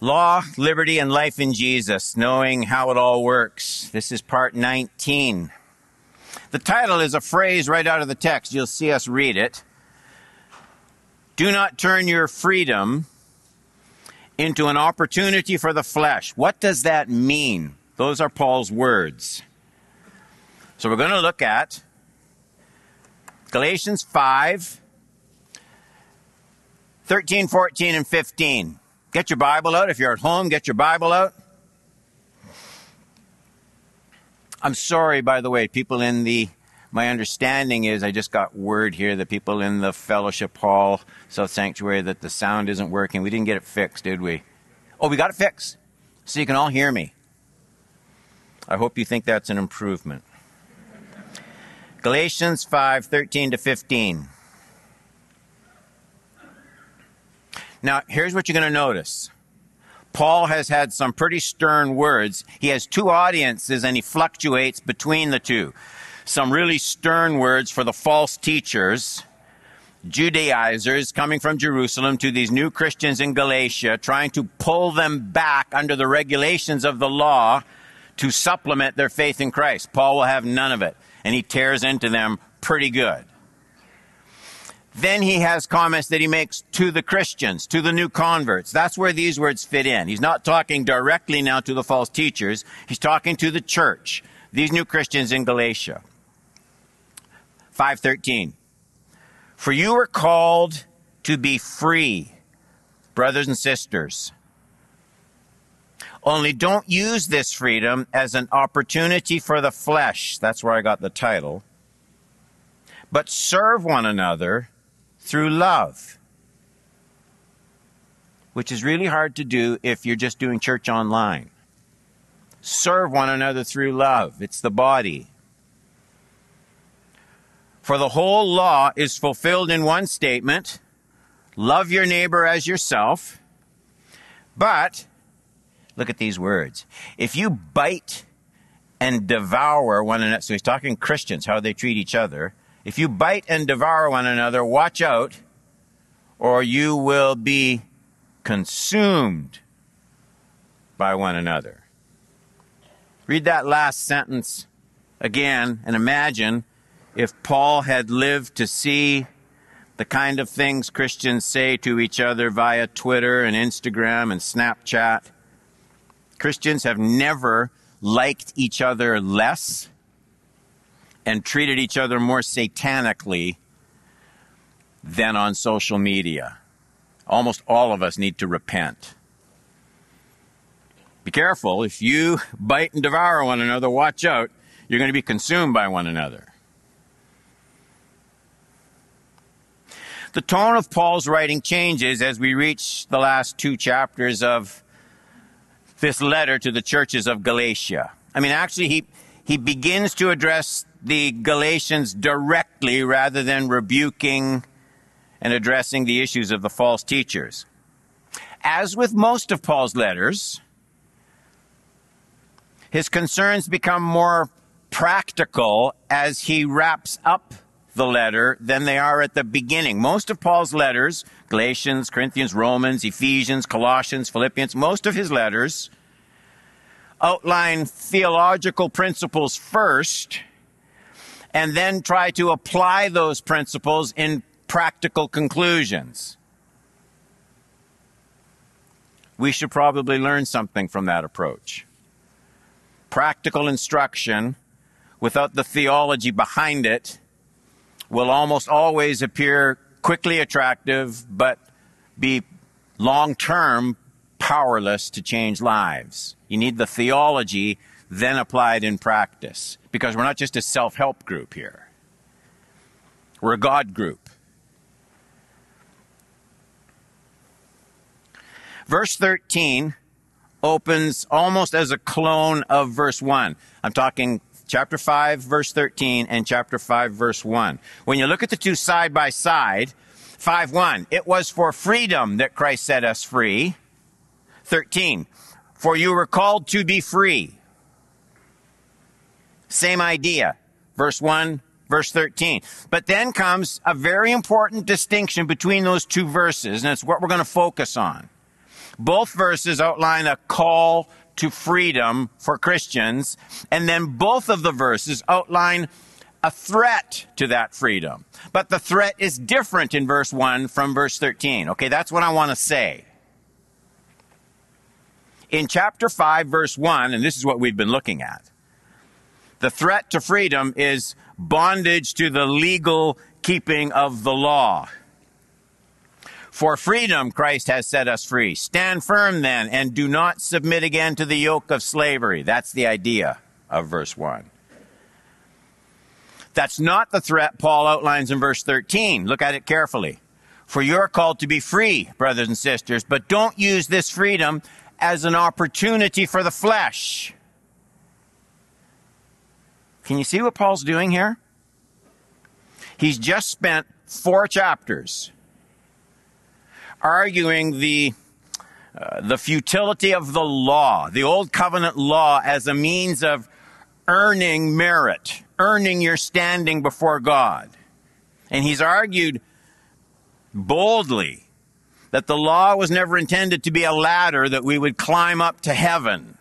Law, liberty, and life in Jesus, knowing how it all works. This is part 19. The title is a phrase right out of the text. You'll see us read it. Do not turn your freedom into an opportunity for the flesh. What does that mean? Those are Paul's words. So we're going to look at Galatians 5, 13, 14, and 15. Get your Bible out. If you're at home, get your Bible out. I'm sorry, by the way, people in the, my understanding is I just got word here that people in the fellowship hall, South Sanctuary, that the sound isn't working. We didn't get it fixed, did we? Oh, we got it fixed. So you can all hear me. I hope you think that's an improvement. Galatians 5 13 to 15. Now, here's what you're going to notice. Paul has had some pretty stern words. He has two audiences and he fluctuates between the two. Some really stern words for the false teachers, Judaizers coming from Jerusalem to these new Christians in Galatia, trying to pull them back under the regulations of the law to supplement their faith in Christ. Paul will have none of it, and he tears into them pretty good. Then he has comments that he makes to the Christians, to the new converts. That's where these words fit in. He's not talking directly now to the false teachers. He's talking to the church, these new Christians in Galatia. 513. For you are called to be free, brothers and sisters. Only don't use this freedom as an opportunity for the flesh. That's where I got the title. But serve one another through love, which is really hard to do if you're just doing church online. Serve one another through love. It's the body. For the whole law is fulfilled in one statement love your neighbor as yourself. But, look at these words. If you bite and devour one another, so he's talking Christians, how they treat each other. If you bite and devour one another, watch out, or you will be consumed by one another. Read that last sentence again and imagine if Paul had lived to see the kind of things Christians say to each other via Twitter and Instagram and Snapchat. Christians have never liked each other less and treated each other more satanically than on social media. Almost all of us need to repent. Be careful. If you bite and devour one another, watch out. You're going to be consumed by one another. The tone of Paul's writing changes as we reach the last two chapters of this letter to the churches of Galatia. I mean, actually, he, he begins to address the Galatians directly rather than rebuking and addressing the issues of the false teachers. As with most of Paul's letters, his concerns become more practical as he wraps up the letter than they are at the beginning. Most of Paul's letters, Galatians, Corinthians, Romans, Ephesians, Colossians, Philippians, most of his letters outline theological principles first and then try to apply those principles in practical conclusions. We should probably learn something from that approach. Practical instruction without the theology behind it will almost always appear quickly attractive, but be long term powerless to change lives. You need the theology then applied in practice. Because we're not just a self help group here, we're a God group. Verse 13 opens almost as a clone of verse 1. I'm talking chapter 5, verse 13, and chapter 5, verse 1. When you look at the two side by side, 5 1, it was for freedom that Christ set us free. 13, for you were called to be free. Same idea. Verse 1, verse 13. But then comes a very important distinction between those two verses, and it's what we're going to focus on. Both verses outline a call to freedom for Christians, and then both of the verses outline a threat to that freedom. But the threat is different in verse 1 from verse 13. Okay, that's what I want to say. In chapter 5, verse 1, and this is what we've been looking at, the threat to freedom is bondage to the legal keeping of the law. For freedom, Christ has set us free. Stand firm then, and do not submit again to the yoke of slavery. That's the idea of verse 1. That's not the threat Paul outlines in verse 13. Look at it carefully. For you're called to be free, brothers and sisters, but don't use this freedom as an opportunity for the flesh. Can you see what Paul's doing here? He's just spent four chapters arguing the uh, the futility of the law, the old covenant law as a means of earning merit, earning your standing before God. And he's argued boldly that the law was never intended to be a ladder that we would climb up to heaven.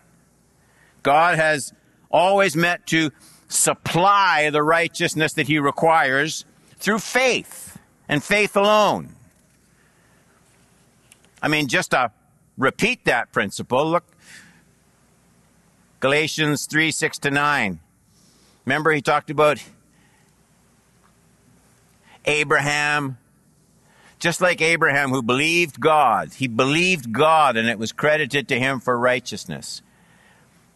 God has always meant to supply the righteousness that he requires through faith and faith alone. I mean, just to repeat that principle, look, Galatians 3 6 to 9. Remember, he talked about Abraham, just like Abraham who believed God. He believed God and it was credited to him for righteousness.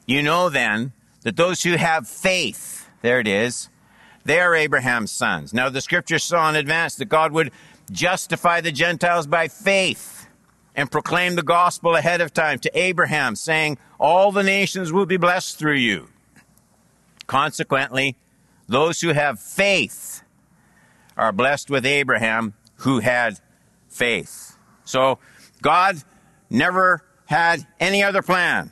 You know then that those who have faith, there it is, they are Abraham's sons. Now, the scripture saw in advance that God would justify the Gentiles by faith and proclaim the gospel ahead of time to Abraham, saying, All the nations will be blessed through you. Consequently, those who have faith are blessed with Abraham, who had faith. So, God never had any other plan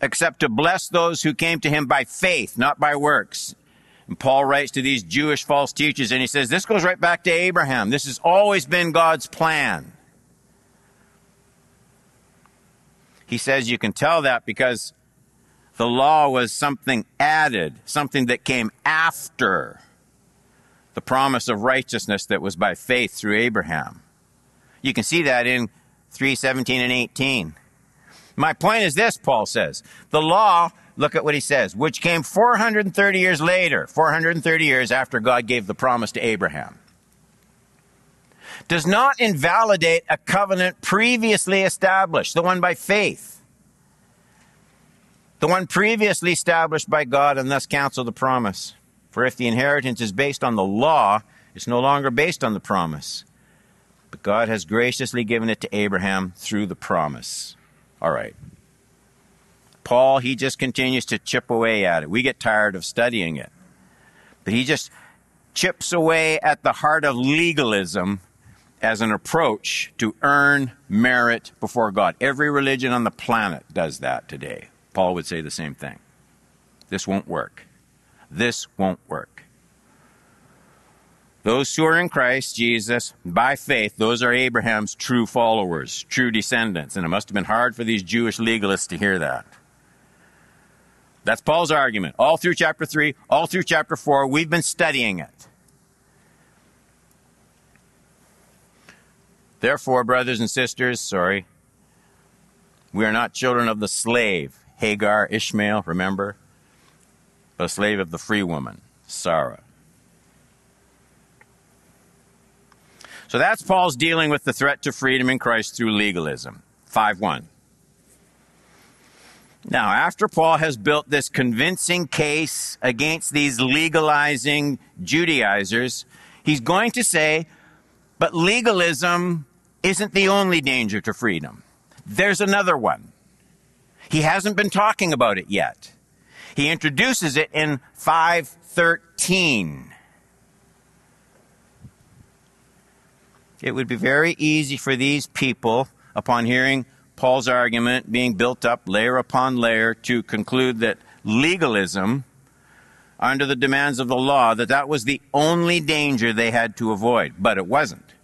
except to bless those who came to him by faith, not by works. And Paul writes to these Jewish false teachers, and he says, This goes right back to Abraham. This has always been God's plan. He says you can tell that because the law was something added, something that came after the promise of righteousness that was by faith through Abraham. You can see that in 3:17 and 18. My point is this, Paul says. The law, look at what he says, which came 430 years later, 430 years after God gave the promise to Abraham does not invalidate a covenant previously established, the one by faith, the one previously established by God and thus cancel the promise. For if the inheritance is based on the law, it's no longer based on the promise. But God has graciously given it to Abraham through the promise. All right. Paul, he just continues to chip away at it. We get tired of studying it. But he just chips away at the heart of legalism as an approach to earn merit before God. Every religion on the planet does that today. Paul would say the same thing. This won't work. This won't work. Those who are in Christ Jesus by faith, those are Abraham's true followers, true descendants. And it must have been hard for these Jewish legalists to hear that. That's Paul's argument. All through chapter 3, all through chapter 4, we've been studying it. Therefore, brothers and sisters, sorry, we are not children of the slave, Hagar, Ishmael, remember, but a slave of the free woman, Sarah. So that's Paul's dealing with the threat to freedom in Christ through legalism. 5 1. Now, after Paul has built this convincing case against these legalizing Judaizers, he's going to say but legalism isn't the only danger to freedom. There's another one. He hasn't been talking about it yet. He introduces it in 513. It would be very easy for these people, upon hearing Paul's argument being built up layer upon layer, to conclude that legalism under the demands of the law that that was the only danger they had to avoid, but it wasn't.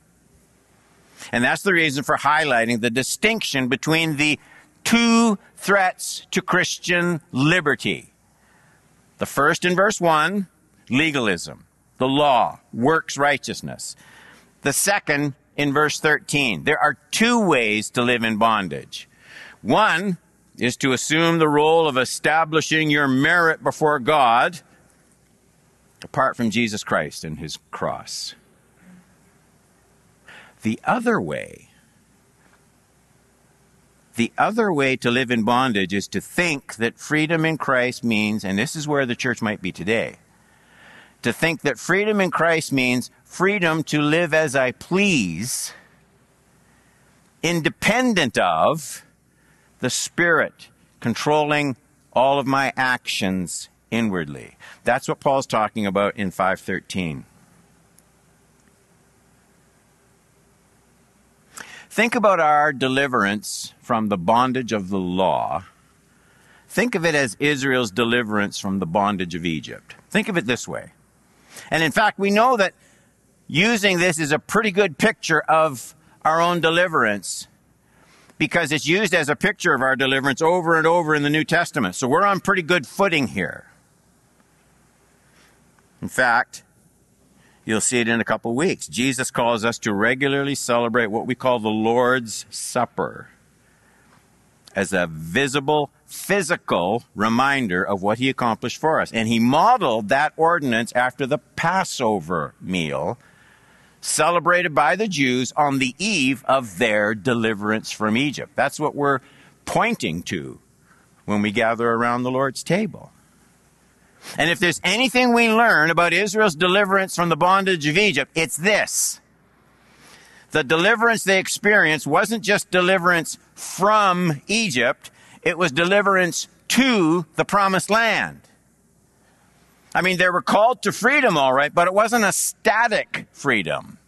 And that's the reason for highlighting the distinction between the two threats to Christian liberty. The first in verse 1, legalism, the law, works righteousness. The second in verse 13, there are two ways to live in bondage. One is to assume the role of establishing your merit before God apart from Jesus Christ and his cross. The other way, the other way to live in bondage is to think that freedom in Christ means, and this is where the church might be today, to think that freedom in Christ means freedom to live as I please, independent of the Spirit controlling all of my actions inwardly. That's what Paul's talking about in 513. Think about our deliverance from the bondage of the law. Think of it as Israel's deliverance from the bondage of Egypt. Think of it this way. And in fact, we know that using this is a pretty good picture of our own deliverance because it's used as a picture of our deliverance over and over in the New Testament. So we're on pretty good footing here. In fact, You'll see it in a couple weeks. Jesus calls us to regularly celebrate what we call the Lord's Supper as a visible, physical reminder of what he accomplished for us. And he modeled that ordinance after the Passover meal celebrated by the Jews on the eve of their deliverance from Egypt. That's what we're pointing to when we gather around the Lord's table. And if there's anything we learn about Israel's deliverance from the bondage of Egypt, it's this. The deliverance they experienced wasn't just deliverance from Egypt, it was deliverance to the promised land. I mean, they were called to freedom, all right, but it wasn't a static freedom.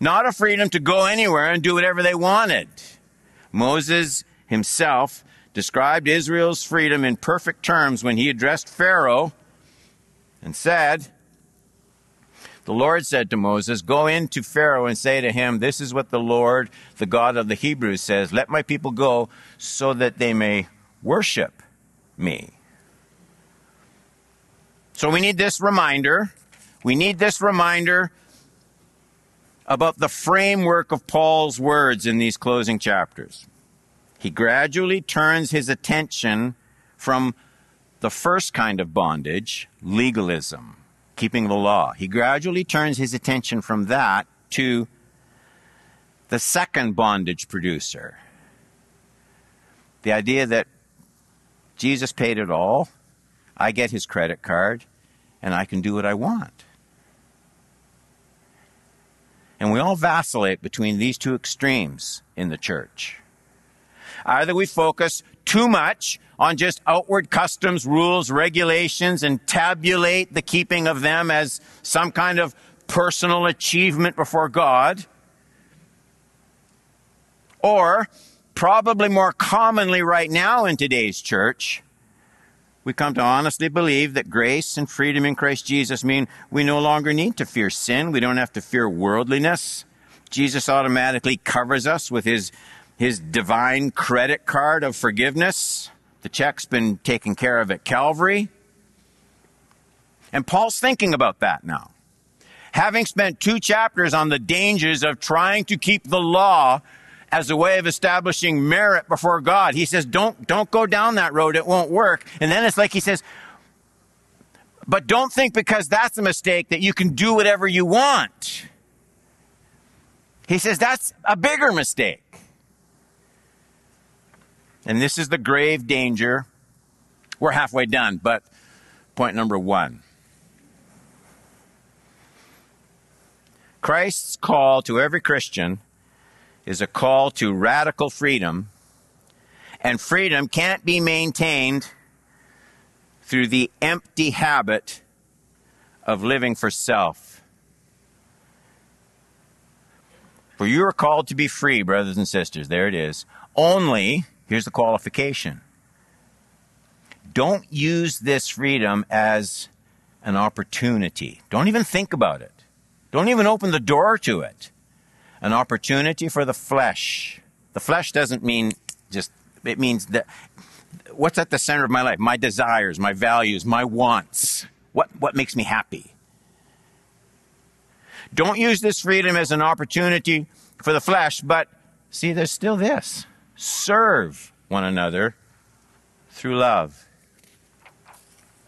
Not a freedom to go anywhere and do whatever they wanted. Moses himself described Israel's freedom in perfect terms when he addressed Pharaoh and said, The Lord said to Moses, Go in to Pharaoh and say to him, This is what the Lord, the God of the Hebrews, says Let my people go so that they may worship me. So we need this reminder. We need this reminder about the framework of Paul's words in these closing chapters. He gradually turns his attention from the first kind of bondage, legalism, keeping the law. He gradually turns his attention from that to the second bondage producer. The idea that Jesus paid it all, I get his credit card, and I can do what I want. And we all vacillate between these two extremes in the church. Either we focus too much on just outward customs, rules, regulations, and tabulate the keeping of them as some kind of personal achievement before God. Or, probably more commonly right now in today's church, we come to honestly believe that grace and freedom in Christ Jesus mean we no longer need to fear sin. We don't have to fear worldliness. Jesus automatically covers us with his his divine credit card of forgiveness. The check's been taken care of at Calvary. And Paul's thinking about that now. Having spent two chapters on the dangers of trying to keep the law as a way of establishing merit before God, he says, don't, don't go down that road. It won't work. And then it's like he says, but don't think because that's a mistake that you can do whatever you want. He says that's a bigger mistake. And this is the grave danger. We're halfway done, but point number one. Christ's call to every Christian is a call to radical freedom, and freedom can't be maintained through the empty habit of living for self. For you are called to be free, brothers and sisters. There it is. Only Here's the qualification don't use this freedom as an opportunity. Don't even think about it. Don't even open the door to it. an opportunity for the flesh. The flesh doesn't mean just, it means that what's at the center of my life? My desires, my values, my wants. What, what makes me happy? Don't use this freedom as an opportunity for the flesh, but see, there's still this serve one another through love.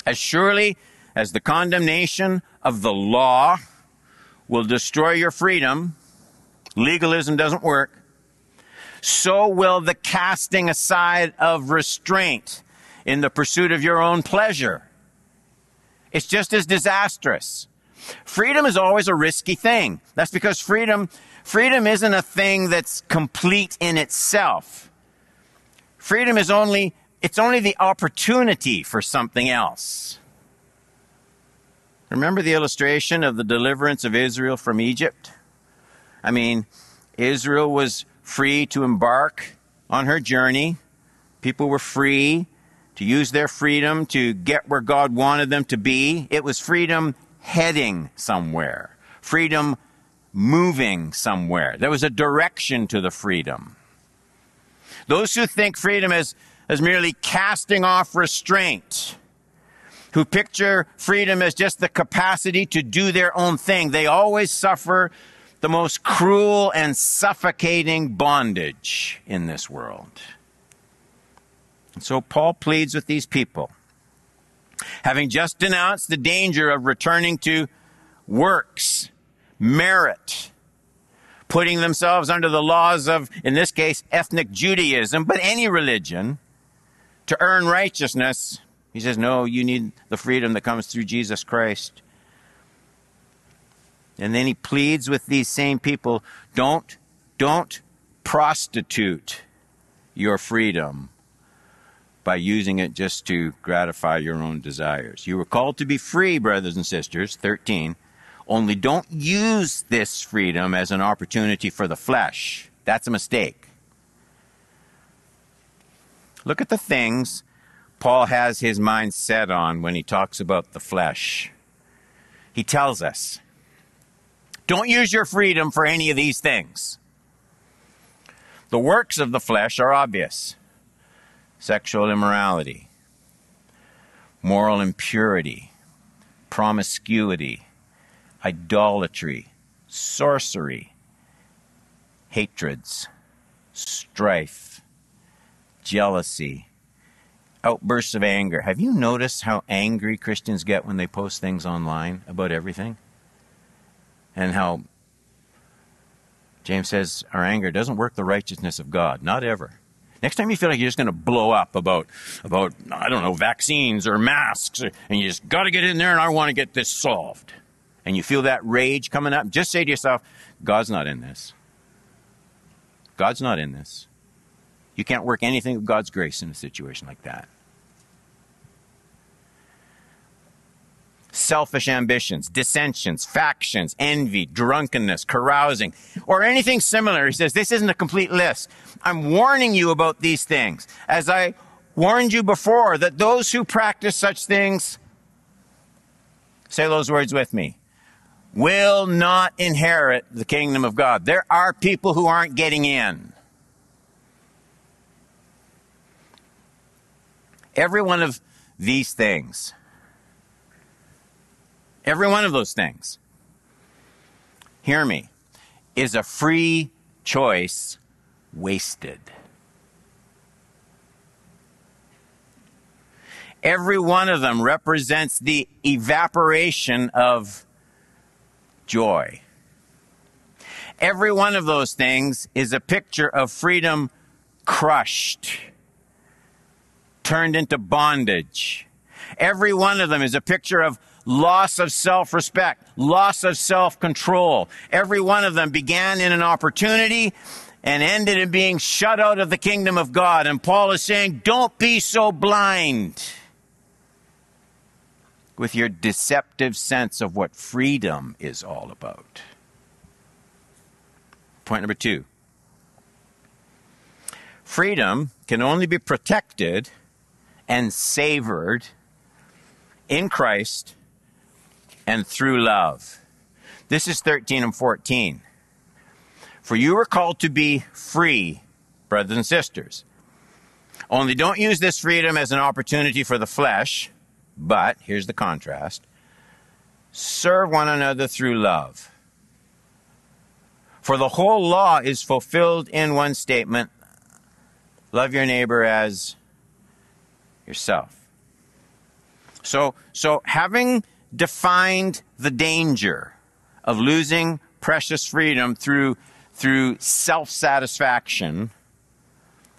As surely as the condemnation of the law will destroy your freedom, legalism doesn't work, so will the casting aside of restraint in the pursuit of your own pleasure. It's just as disastrous. Freedom is always a risky thing. That's because freedom, freedom isn't a thing that's complete in itself. Freedom is only, it's only the opportunity for something else. Remember the illustration of the deliverance of Israel from Egypt? I mean, Israel was free to embark on her journey. People were free to use their freedom to get where God wanted them to be. It was freedom heading somewhere, freedom moving somewhere. There was a direction to the freedom. Those who think freedom as, as merely casting off restraint, who picture freedom as just the capacity to do their own thing, they always suffer the most cruel and suffocating bondage in this world. And so Paul pleads with these people having just denounced the danger of returning to works, merit, putting themselves under the laws of, in this case, ethnic Judaism, but any religion, to earn righteousness. He says, no, you need the freedom that comes through Jesus Christ. And then he pleads with these same people, don't, don't prostitute your freedom by using it just to gratify your own desires. You were called to be free, brothers and sisters, 13. Only don't use this freedom as an opportunity for the flesh. That's a mistake. Look at the things Paul has his mind set on when he talks about the flesh. He tells us, don't use your freedom for any of these things. The works of the flesh are obvious sexual immorality, moral impurity, promiscuity, idolatry, sorcery, hatreds, strife, jealousy, outbursts of anger. Have you noticed how angry Christians get when they post things online about everything? And how James says our anger doesn't work the righteousness of God, not ever. Next time you feel like you're just going to blow up about, about, I don't know, vaccines or masks, and you just got to get in there and I want to get this solved. And you feel that rage coming up, just say to yourself, God's not in this. God's not in this. You can't work anything of God's grace in a situation like that. selfish ambitions, dissensions, factions, envy, drunkenness, carousing, or anything similar. He says, this isn't a complete list. I'm warning you about these things. As I warned you before, that those who practice such things, say those words with me, will not inherit the kingdom of God. There are people who aren't getting in. Every one of these things Every one of those things, hear me, is a free choice wasted. Every one of them represents the evaporation of joy. Every one of those things is a picture of freedom crushed, turned into bondage. Every one of them is a picture of loss of self-respect, loss of self-control. Every one of them began in an opportunity and ended in being shut out of the kingdom of God. And Paul is saying, don't be so blind with your deceptive sense of what freedom is all about. Point number two. Freedom can only be protected and savored in Christ and through love. This is 13 and 14. For you are called to be free, brothers and sisters. Only don't use this freedom as an opportunity for the flesh, but here's the contrast serve one another through love. For the whole law is fulfilled in one statement love your neighbor as yourself. So, so having defined the danger of losing precious freedom through, through self satisfaction,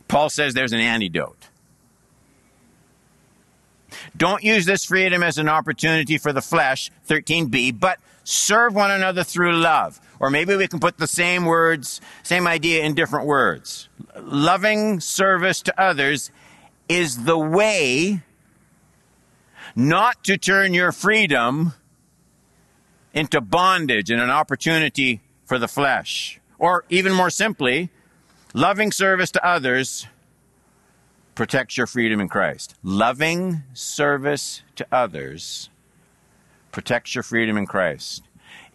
Paul says there's an antidote. Don't use this freedom as an opportunity for the flesh, 13b, but serve one another through love. Or maybe we can put the same words, same idea in different words. Loving service to others is the way not to turn your freedom into bondage and an opportunity for the flesh. Or even more simply, loving service to others protects your freedom in Christ. Loving service to others protects your freedom in Christ.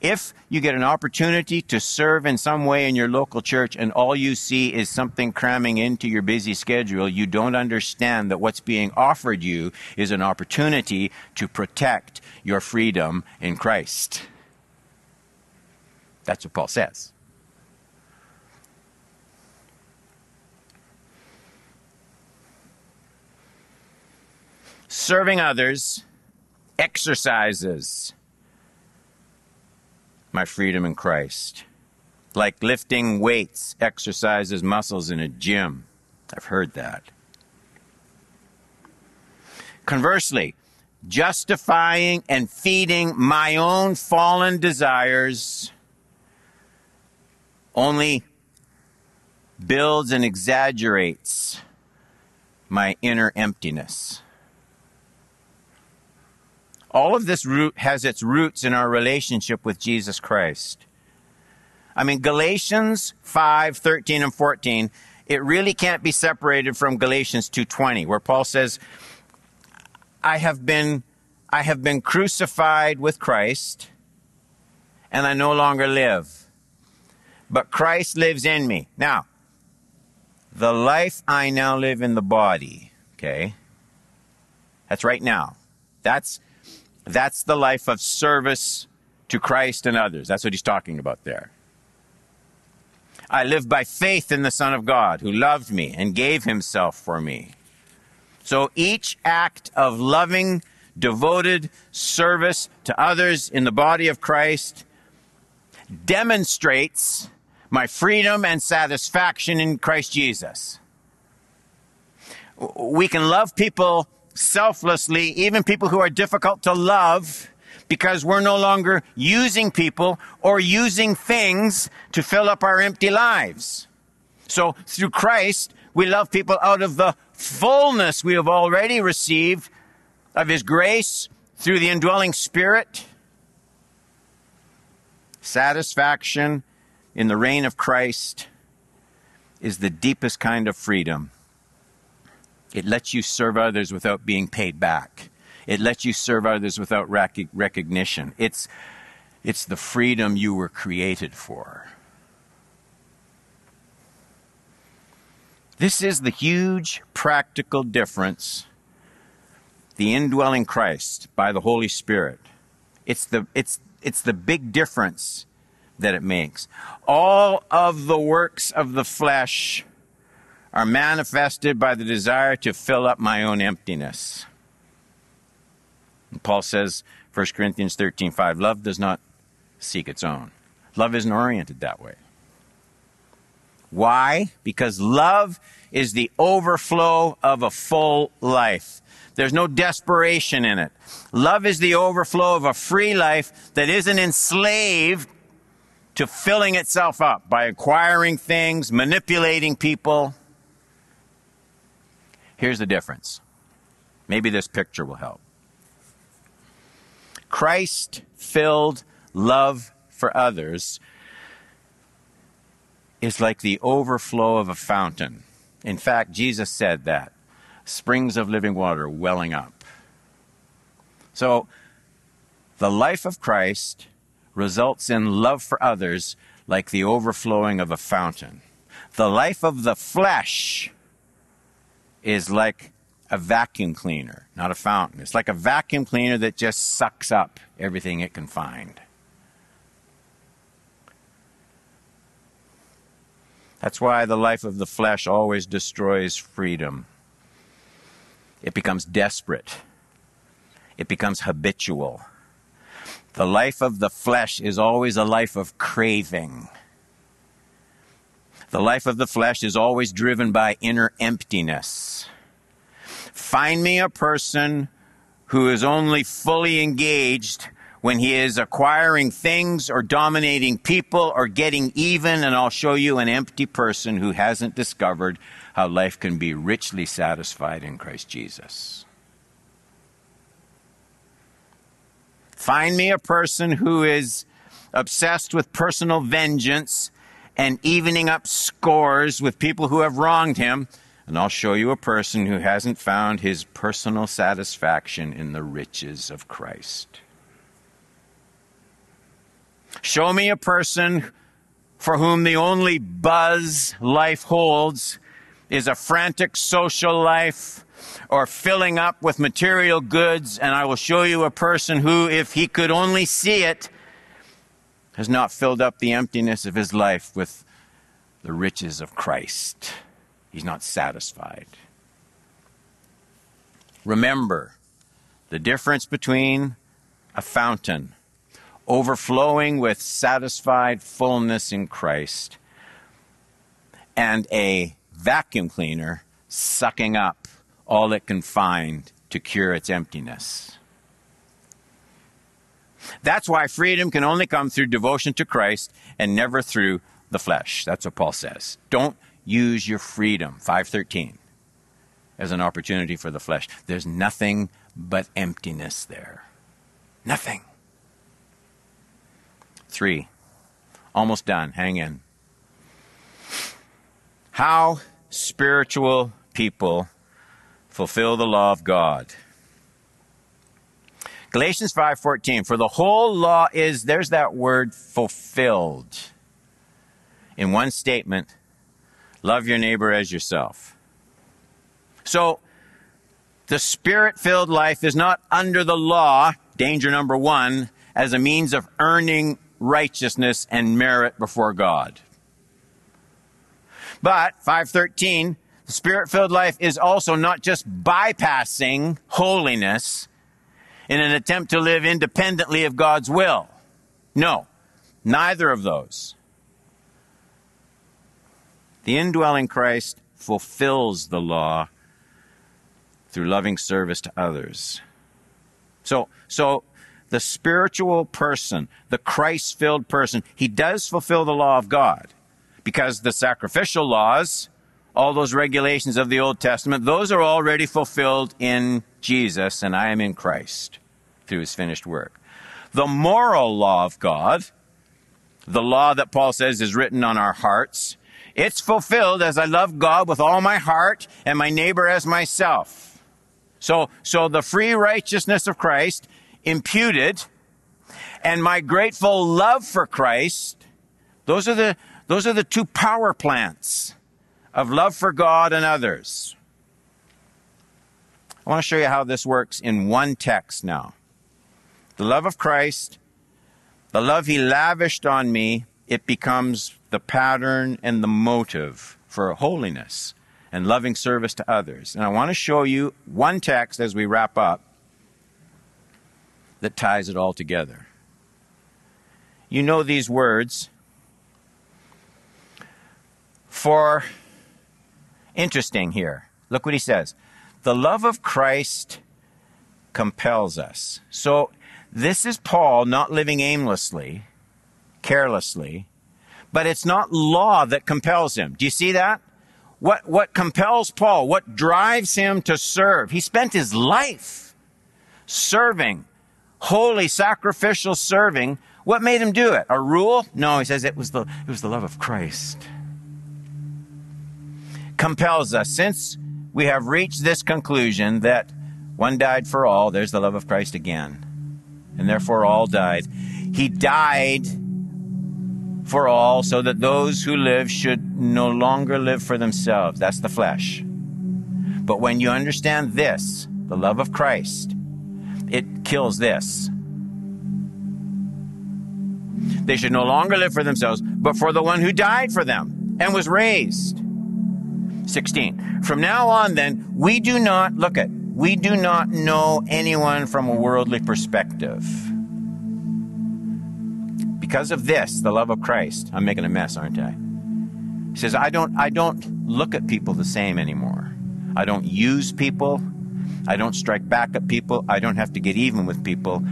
If you get an opportunity to serve in some way in your local church and all you see is something cramming into your busy schedule, you don't understand that what's being offered you is an opportunity to protect your freedom in Christ. That's what Paul says. Serving others exercises my freedom in Christ. Like lifting weights exercises muscles in a gym. I've heard that. Conversely, justifying and feeding my own fallen desires only builds and exaggerates my inner emptiness. All of this root has its roots in our relationship with Jesus Christ. I mean, Galatians 5, 13 and 14, it really can't be separated from Galatians 2.20, where Paul says, I have been, I have been crucified with Christ, and I no longer live. But Christ lives in me. Now, the life I now live in the body, okay? That's right now. That's that's the life of service to Christ and others. That's what he's talking about there. I live by faith in the Son of God who loved me and gave himself for me. So each act of loving, devoted service to others in the body of Christ demonstrates my freedom and satisfaction in Christ Jesus. We can love people selflessly, even people who are difficult to love, because we're no longer using people or using things to fill up our empty lives. So through Christ, we love people out of the fullness we have already received of His grace through the indwelling Spirit. Satisfaction in the reign of Christ is the deepest kind of freedom it lets you serve others without being paid back. It lets you serve others without rec- recognition. It's, it's the freedom you were created for. This is the huge practical difference the indwelling Christ by the Holy Spirit. It's the, it's, it's the big difference that it makes. All of the works of the flesh are manifested by the desire to fill up my own emptiness. And Paul says, 1 Corinthians 13 5, love does not seek its own. Love isn't oriented that way. Why? Because love is the overflow of a full life. There's no desperation in it. Love is the overflow of a free life that isn't enslaved to filling itself up by acquiring things, manipulating people. Here's the difference. Maybe this picture will help. Christ filled love for others is like the overflow of a fountain. In fact, Jesus said that springs of living water welling up. So, the life of Christ results in love for others like the overflowing of a fountain. The life of the flesh is like a vacuum cleaner, not a fountain. It's like a vacuum cleaner that just sucks up everything it can find. That's why the life of the flesh always destroys freedom. It becomes desperate. It becomes habitual. The life of the flesh is always a life of craving. The life of the flesh is always driven by inner emptiness. Find me a person who is only fully engaged when he is acquiring things or dominating people or getting even, and I'll show you an empty person who hasn't discovered how life can be richly satisfied in Christ Jesus. Find me a person who is obsessed with personal vengeance and evening up scores with people who have wronged him, and I'll show you a person who hasn't found his personal satisfaction in the riches of Christ. Show me a person for whom the only buzz life holds is a frantic social life or filling up with material goods, and I will show you a person who, if he could only see it, has not filled up the emptiness of his life with the riches of Christ. He's not satisfied. Remember the difference between a fountain overflowing with satisfied fullness in Christ, and a vacuum cleaner sucking up all it can find to cure its emptiness. That's why freedom can only come through devotion to Christ and never through the flesh. That's what Paul says. Don't use your freedom, 513, as an opportunity for the flesh. There's nothing but emptiness there. Nothing. Three. Almost done. Hang in. How spiritual people fulfill the law of God. Galatians 5:14 For the whole law is there's that word fulfilled. In one statement, love your neighbor as yourself. So the spirit-filled life is not under the law, danger number 1, as a means of earning righteousness and merit before God. But 513, the spirit filled life is also not just bypassing holiness in an attempt to live independently of God's will. No, neither of those. The indwelling Christ fulfills the law through loving service to others. So, so the spiritual person, the Christ filled person, he does fulfill the law of God because the sacrificial laws, all those regulations of the Old Testament, those are already fulfilled in Jesus, and I am in Christ through his finished work. The moral law of God, the law that Paul says is written on our hearts, it's fulfilled as I love God with all my heart and my neighbor as myself. So, so the free righteousness of Christ imputed and my grateful love for Christ, those are the, those are the two power plants of love for God and others. I want to show you how this works in one text now. The love of Christ, the love He lavished on me, it becomes the pattern and the motive for holiness and loving service to others. And I want to show you one text as we wrap up that ties it all together. You know these words. For, interesting here. Look what he says. The love of Christ compels us. So, this is Paul not living aimlessly, carelessly, but it's not law that compels him. Do you see that? What, what compels Paul, what drives him to serve? He spent his life serving holy sacrificial serving. What made him do it? A rule? No, he says it was the, it was the love of Christ. Compels us. Since we have reached this conclusion that one died for all, there's the love of Christ again. And therefore all died. He died for all, so that those who live should no longer live for themselves. That's the flesh. But when you understand this, the love of Christ, it kills this. They should no longer live for themselves, but for the one who died for them and was raised. 16. From now on, then, we do not, look at, we do not know anyone from a worldly perspective. Because of this, the love of Christ, I'm making a mess, aren't I? He says, I don't, I don't look at people the same anymore. I don't use people. I don't strike back at people. I don't have to get even with people.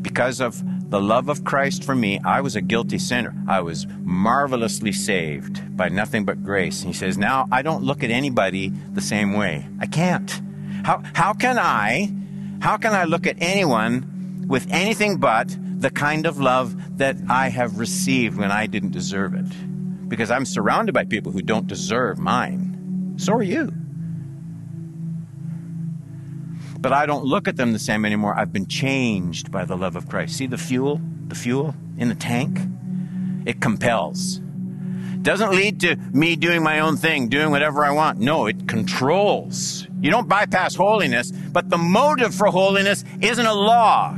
Because of the love of Christ for me, I was a guilty sinner. I was marvelously saved by nothing but grace. And he says, Now I don't look at anybody the same way. I can't. How, how can I, how can I look at anyone with anything but the kind of love that I have received when I didn't deserve it? Because I'm surrounded by people who don't deserve mine. So are you but I don't look at them the same anymore. I've been changed by the love of Christ. See the fuel, the fuel in the tank? It compels. Doesn't lead to me doing my own thing, doing whatever I want. No, it controls. You don't bypass holiness, but the motive for holiness isn't a law.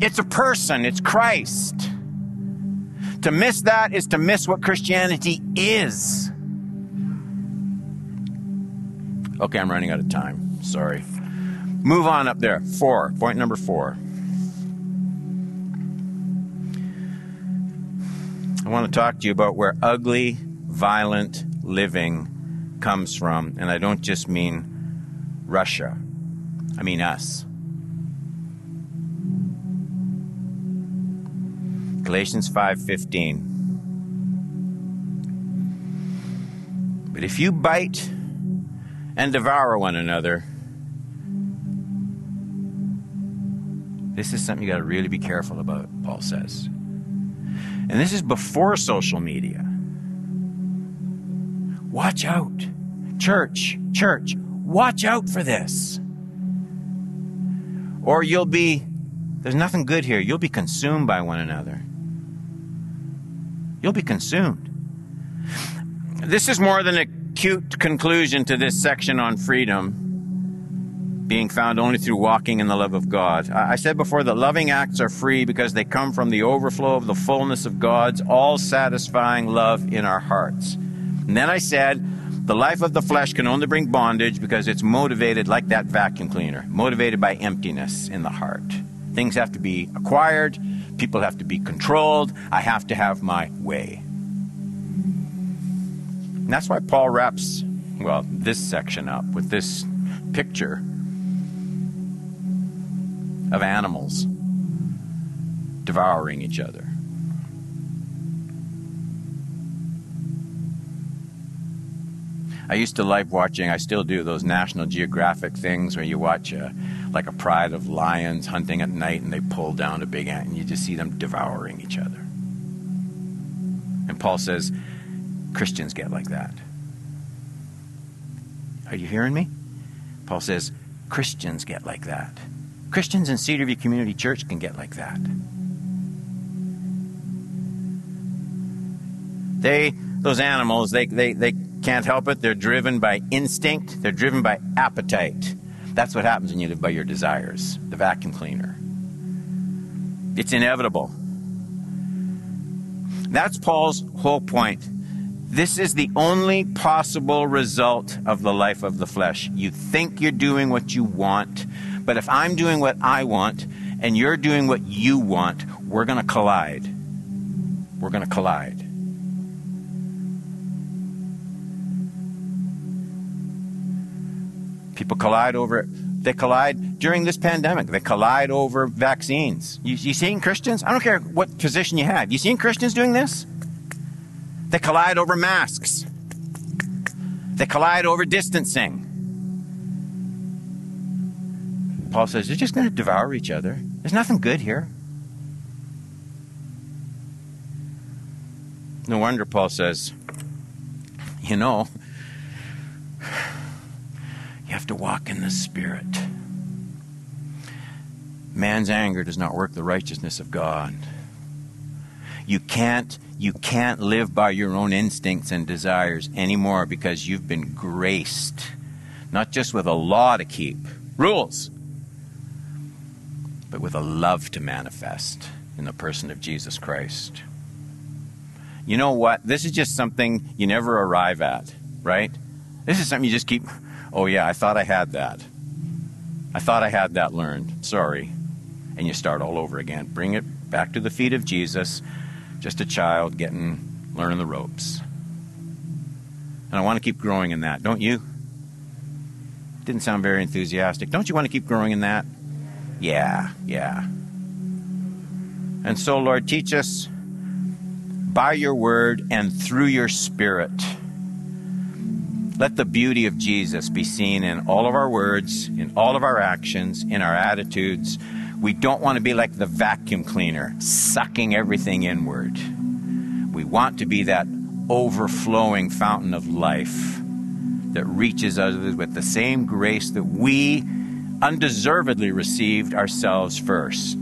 It's a person, it's Christ. To miss that is to miss what Christianity is. Okay, I'm running out of time. Sorry. Move on up there. Four. Point number four. I want to talk to you about where ugly, violent living comes from. And I don't just mean Russia, I mean us. Galatians 5:15 But if you bite and devour one another This is something you got to really be careful about, Paul says. And this is before social media. Watch out. Church, church, watch out for this. Or you'll be, there's nothing good here. You'll be consumed by one another. You'll be consumed. This is more than a cute conclusion to this section on freedom being found only through walking in the love of God. I said before that loving acts are free because they come from the overflow of the fullness of God's all satisfying love in our hearts. And then I said the life of the flesh can only bring bondage because it's motivated like that vacuum cleaner, motivated by emptiness in the heart. Things have to be acquired, people have to be controlled, I have to have my way. And that's why Paul wraps, well, this section up with this picture of animals devouring each other. I used to like watching, I still do, those National Geographic things where you watch a, like a pride of lions hunting at night and they pull down a big ant and you just see them devouring each other. And Paul says, Christians get like that. Are you hearing me? Paul says, Christians get like that. Christians in Cedarview Community Church can get like that. They, those animals, they, they, they can't help it. They're driven by instinct, they're driven by appetite. That's what happens when you live by your desires. The vacuum cleaner. It's inevitable. That's Paul's whole point. This is the only possible result of the life of the flesh. You think you're doing what you want, but if I'm doing what I want and you're doing what you want, we're going to collide. We're going to collide. People collide over they collide during this pandemic. They collide over vaccines. You, you seeing Christians? I don't care what position you have. You seeing Christians doing this? They collide over masks. They collide over distancing. Paul says they're just going to devour each other. There's nothing good here. No wonder Paul says, you know, you have to walk in the Spirit. Man's anger does not work the righteousness of God. You can't you can't live by your own instincts and desires anymore because you've been graced not just with a law to keep, rules, but with a love to manifest in the person of Jesus Christ. You know what? This is just something you never arrive at, right? This is something you just keep, oh yeah, I thought I had that. I thought I had that learned. Sorry. And you start all over again. Bring it back to the feet of Jesus, just a child getting, learning the ropes. And I want to keep growing in that, don't you? Didn't sound very enthusiastic. Don't you want to keep growing in that? Yeah, yeah. And so, Lord, teach us by your word and through your spirit. Let the beauty of Jesus be seen in all of our words, in all of our actions, in our attitudes. We don't want to be like the vacuum cleaner, sucking everything inward. We want to be that overflowing fountain of life that reaches others with the same grace that we undeservedly received ourselves first.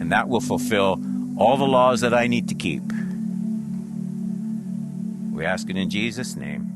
And that will fulfill all the laws that I need to keep. We ask it in Jesus' name.